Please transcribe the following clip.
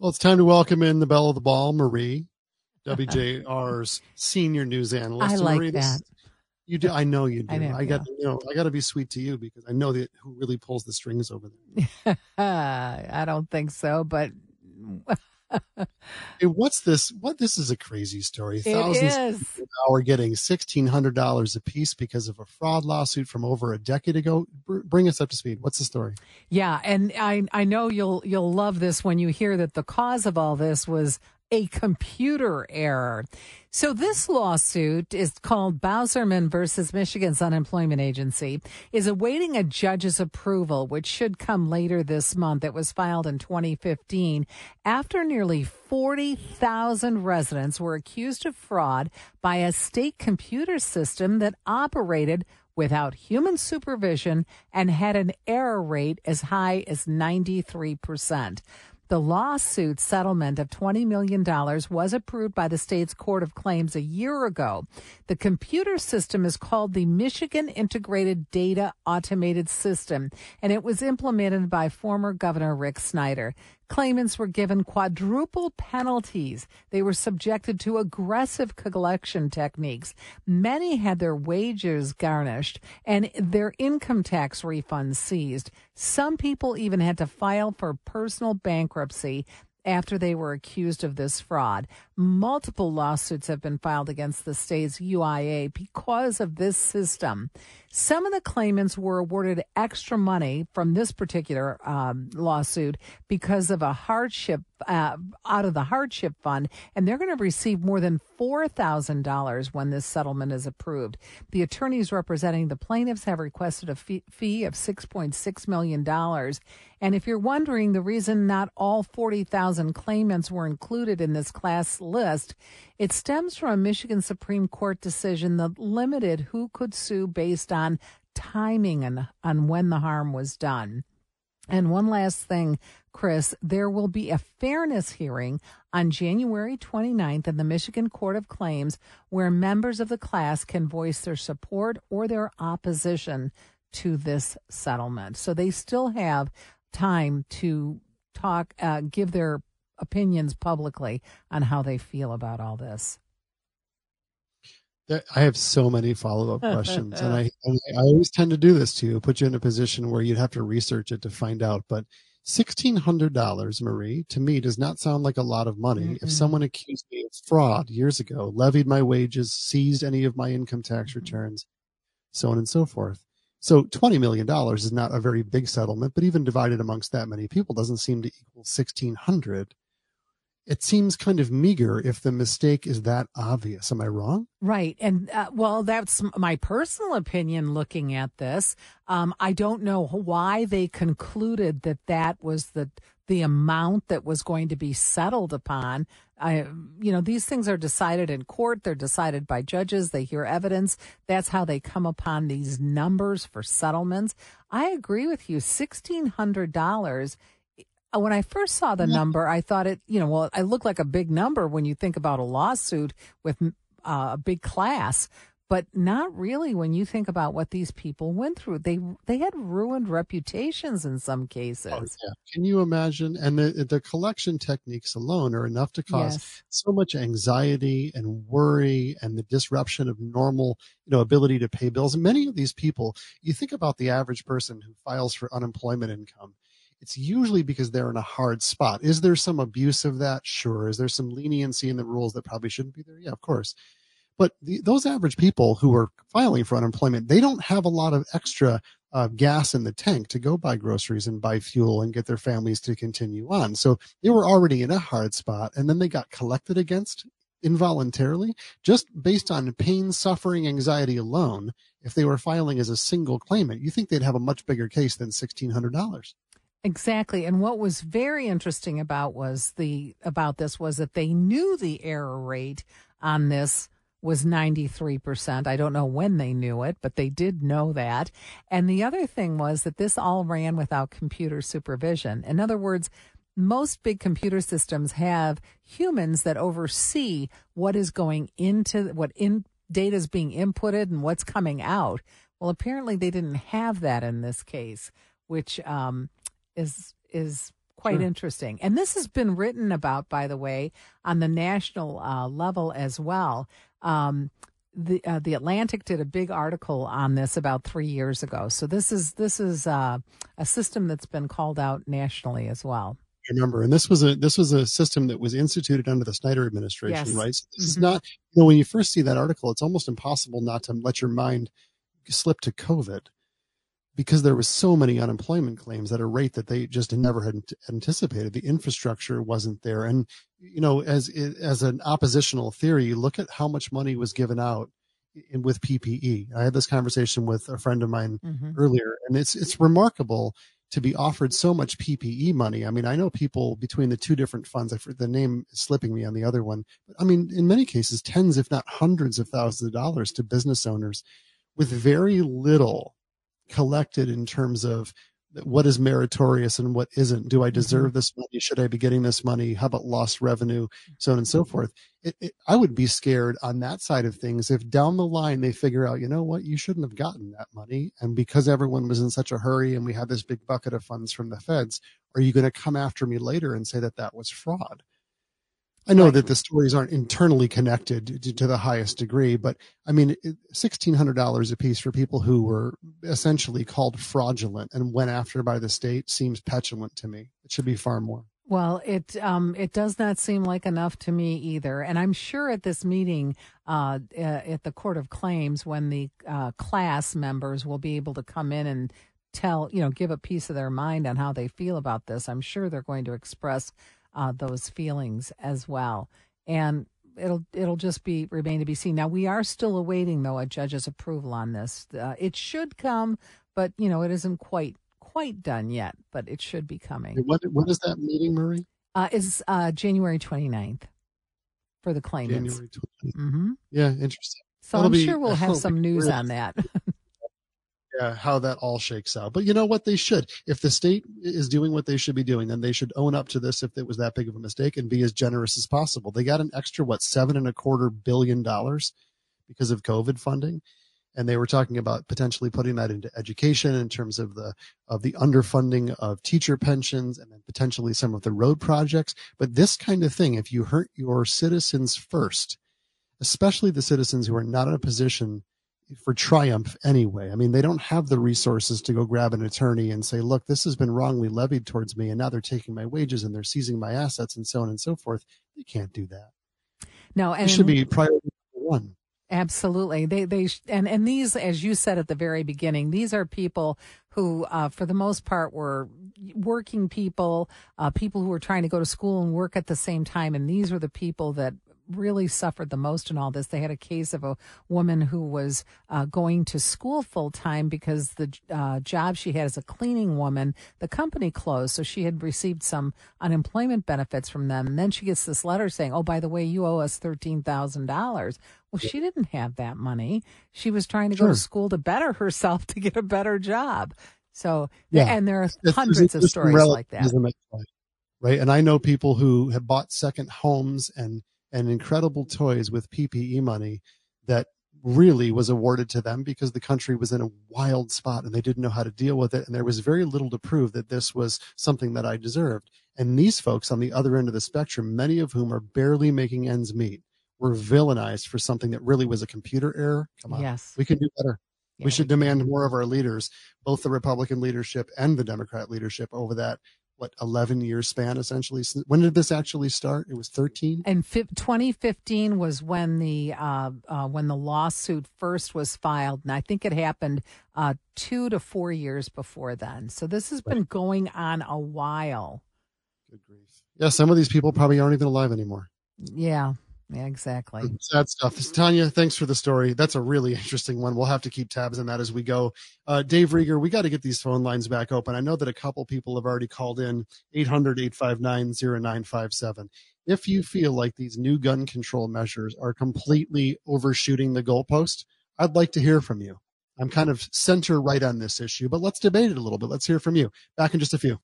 Well, it's time to welcome in the belle of the ball, Marie, WJR's senior news analyst. I like Marie, that. You do. I know you do. I I, know, got you know. I got to be sweet to you because I know that who really pulls the strings over there. I don't think so, but Hey, what's this? What this is a crazy story. Thousands of people now are getting sixteen hundred dollars a piece because of a fraud lawsuit from over a decade ago. Br- bring us up to speed. What's the story? Yeah, and I I know you'll you'll love this when you hear that the cause of all this was a computer error. So this lawsuit is called Bauserman versus Michigan's Unemployment Agency is awaiting a judge's approval, which should come later this month. It was filed in 2015 after nearly 40,000 residents were accused of fraud by a state computer system that operated without human supervision and had an error rate as high as 93%. The lawsuit settlement of $20 million was approved by the state's Court of Claims a year ago. The computer system is called the Michigan Integrated Data Automated System, and it was implemented by former Governor Rick Snyder. Claimants were given quadruple penalties. They were subjected to aggressive collection techniques. Many had their wages garnished and their income tax refunds seized. Some people even had to file for personal bankruptcy after they were accused of this fraud. Multiple lawsuits have been filed against the state's UIA because of this system. Some of the claimants were awarded extra money from this particular um, lawsuit because of a hardship uh, out of the hardship fund, and they're going to receive more than four thousand dollars when this settlement is approved. The attorneys representing the plaintiffs have requested a fee, of six point six million dollars. And if you're wondering the reason not all forty thousand claimants were included in this class list, it stems from a Michigan Supreme Court decision that limited who could sue based on timing and on when the harm was done. And one last thing, Chris, there will be a fairness hearing on January 29th in the Michigan Court of Claims where members of the class can voice their support or their opposition to this settlement. So they still have time to talk, uh, give their opinions publicly on how they feel about all this. I have so many follow up questions, and I I always tend to do this to you, put you in a position where you'd have to research it to find out. But sixteen hundred dollars, Marie, to me does not sound like a lot of money. Mm-mm. If someone accused me of fraud years ago, levied my wages, seized any of my income tax returns, so on and so forth. So twenty million dollars is not a very big settlement, but even divided amongst that many people doesn't seem to equal sixteen hundred. It seems kind of meager if the mistake is that obvious. Am I wrong? Right. And uh, well, that's my personal opinion looking at this. Um, I don't know why they concluded that that was the the amount that was going to be settled upon. I, you know, these things are decided in court. They're decided by judges. They hear evidence. That's how they come upon these numbers for settlements. I agree with you. Sixteen hundred dollars. Uh, When I first saw the Yeah. number, I thought it, you know, well, it looked like a big number when you think about a lawsuit with uh, a big class, but not really when you think about what these people went through. They they had ruined reputations in some cases. Oh, yeah. Can you imagine? And the the collection techniques alone are enough to cause Yes. so much anxiety and worry and the disruption of normal, you know, ability to pay bills. And Many of these people, you think about the average person who files for unemployment income. It's usually because they're in a hard spot. Is there some abuse of that? Sure. Is there some leniency in the rules that probably shouldn't be there? Yeah, of course. But the, those average people who are filing for unemployment, they don't have a lot of extra uh, gas in the tank to go buy groceries and buy fuel and get their families to continue on. So they were already in a hard spot and then they got collected against involuntarily just based on pain, suffering, anxiety alone. If they were filing as a single claimant, you think they'd have a much bigger case than $1,600. Exactly. And what was very interesting about was the about this was that they knew the error rate on this was 93%. I don't know when they knew it, but they did know that. And the other thing was that this all ran without computer supervision. In other words, most big computer systems have humans that oversee what is going into what in data is being inputted and what's coming out. Well, apparently they didn't have that in this case, which um, is is quite Sure. interesting. And this has been written about, by the way, on the national uh, level as well. Um, the uh, the Atlantic did a big article on this about three years ago. So this is this is uh, a system that's been called out nationally as well. I remember, and this was a this was a system that was instituted under the Snyder administration, Yes. right? So this is Mhm. not, you know, when you first see that article, it's almost impossible not to let your mind slip to COVID because there was so many unemployment claims at a rate that they just never had anticipated. The infrastructure wasn't there, and you know, as as an oppositional theory, look at how much money was given out in, with PPE. I had this conversation with a friend of mine Mhm. earlier, and it's it's remarkable to be offered so much PPE money. I mean, I know people between the two different funds. I for- the name is slipping me on the other one, but I mean, in many cases, tens, if not hundreds of thousands of dollars to business owners, with very little collected in terms of what is meritorious and what isn't. Do I mm-hmm. deserve this money? Should I be getting this money? How about lost revenue? So on and so forth. It, it, I would be scared on that side of things if down the line they figure out, you know what, you shouldn't have gotten that money. And because everyone was in such a hurry and we had this big bucket of funds from the feds, are you going to come after me later and say that that was fraud? I know Right. that the stories aren't internally connected to, to the highest degree, but I mean, sixteen hundred dollars a piece for people who were essentially called fraudulent and went after by the state seems petulant to me. It should be far more. Well, it um, it does not seem like enough to me either, and I'm sure at this meeting uh, uh, at the Court of Claims, when the uh, class members will be able to come in and tell, you know, give a piece of their mind on how they feel about this. I'm sure they're going to express uh, those feelings as well, and it'll it'll just be remain to be seen. Now we are still awaiting though a judge's approval on this. Uh, it should come, but you know it isn't quite quite done yet, but it should be coming. What, what is that meeting, Marie? Uh, is uh, January 29th for the claimants. January 20th. hmm Yeah, interesting. So That'll I'm be- sure we'll have some news on that. Yeah, how that all shakes out. But you know what? They should. If the state is doing what they should be doing, then they should own up to this if it was that big of a mistake and be as generous as possible. They got an extra, what, seven and a quarter billion dollars because of COVID funding. And they were talking about potentially putting that into education in terms of the of the underfunding of teacher pensions and then potentially some of the road projects. But this kind of thing, if you hurt your citizens first, especially the citizens who are not in a position for triumph anyway. I mean, they don't have the resources to go grab an attorney and say, look, this has been wrongly levied towards me, and now they're taking my wages and they're seizing my assets and so on and so forth. You can't do that. no, It and should be priority number one. Absolutely. They they and and these as you said at the very beginning, these are people who uh, for the most part were working people, uh, people who were trying to go to school and work at the same time and these were the people that really suffered the most in all this. They had a case of a woman who was uh, going to school full time because the uh, job she had as a cleaning woman, the company closed, so she had received some unemployment benefits from them. And then she gets this letter saying, "Oh, by the way, you owe us thirteen thousand dollars." Well, she didn't have that money. She was trying to go to school to better herself to get a better job. So, Yeah. and there are It's- hundreds there's- of stories like that. relativism at play, Right. And I know people who have bought second homes and, and incredible toys with PPE money that really was awarded to them because the country was in a wild spot and they didn't know how to deal with it. And there was very little to prove that this was something that I deserved. And these folks on the other end of the spectrum, many of whom are barely making ends meet, were villainized for something that really was a computer error. Come on. Yes. We can do better Yeah, we should demand more of our leaders, both the Republican leadership and the Democrat leadership, over that what eleven year span essentially. When did this actually start? It was thirteen. And fi- 2015 was when the uh, uh, when the lawsuit first was filed, and I think it happened uh, two to four years before then. So this has been going on a while. Good grief! Yeah, some of these people probably aren't even alive anymore. Yeah, yeah, exactly. Sad stuff. Tanya, thanks for the story. That's a really interesting one. We'll have to keep tabs on that as we go. Uh, Dave Rieger, we got to get these phone lines back open. I know that a couple people have already called in 800 859 0957. If you feel like these new gun control measures are completely overshooting the goalpost, I'd like to hear from you. I'm kind of center right on this issue, but let's debate it a little bit. Let's hear from you. Back in just a few.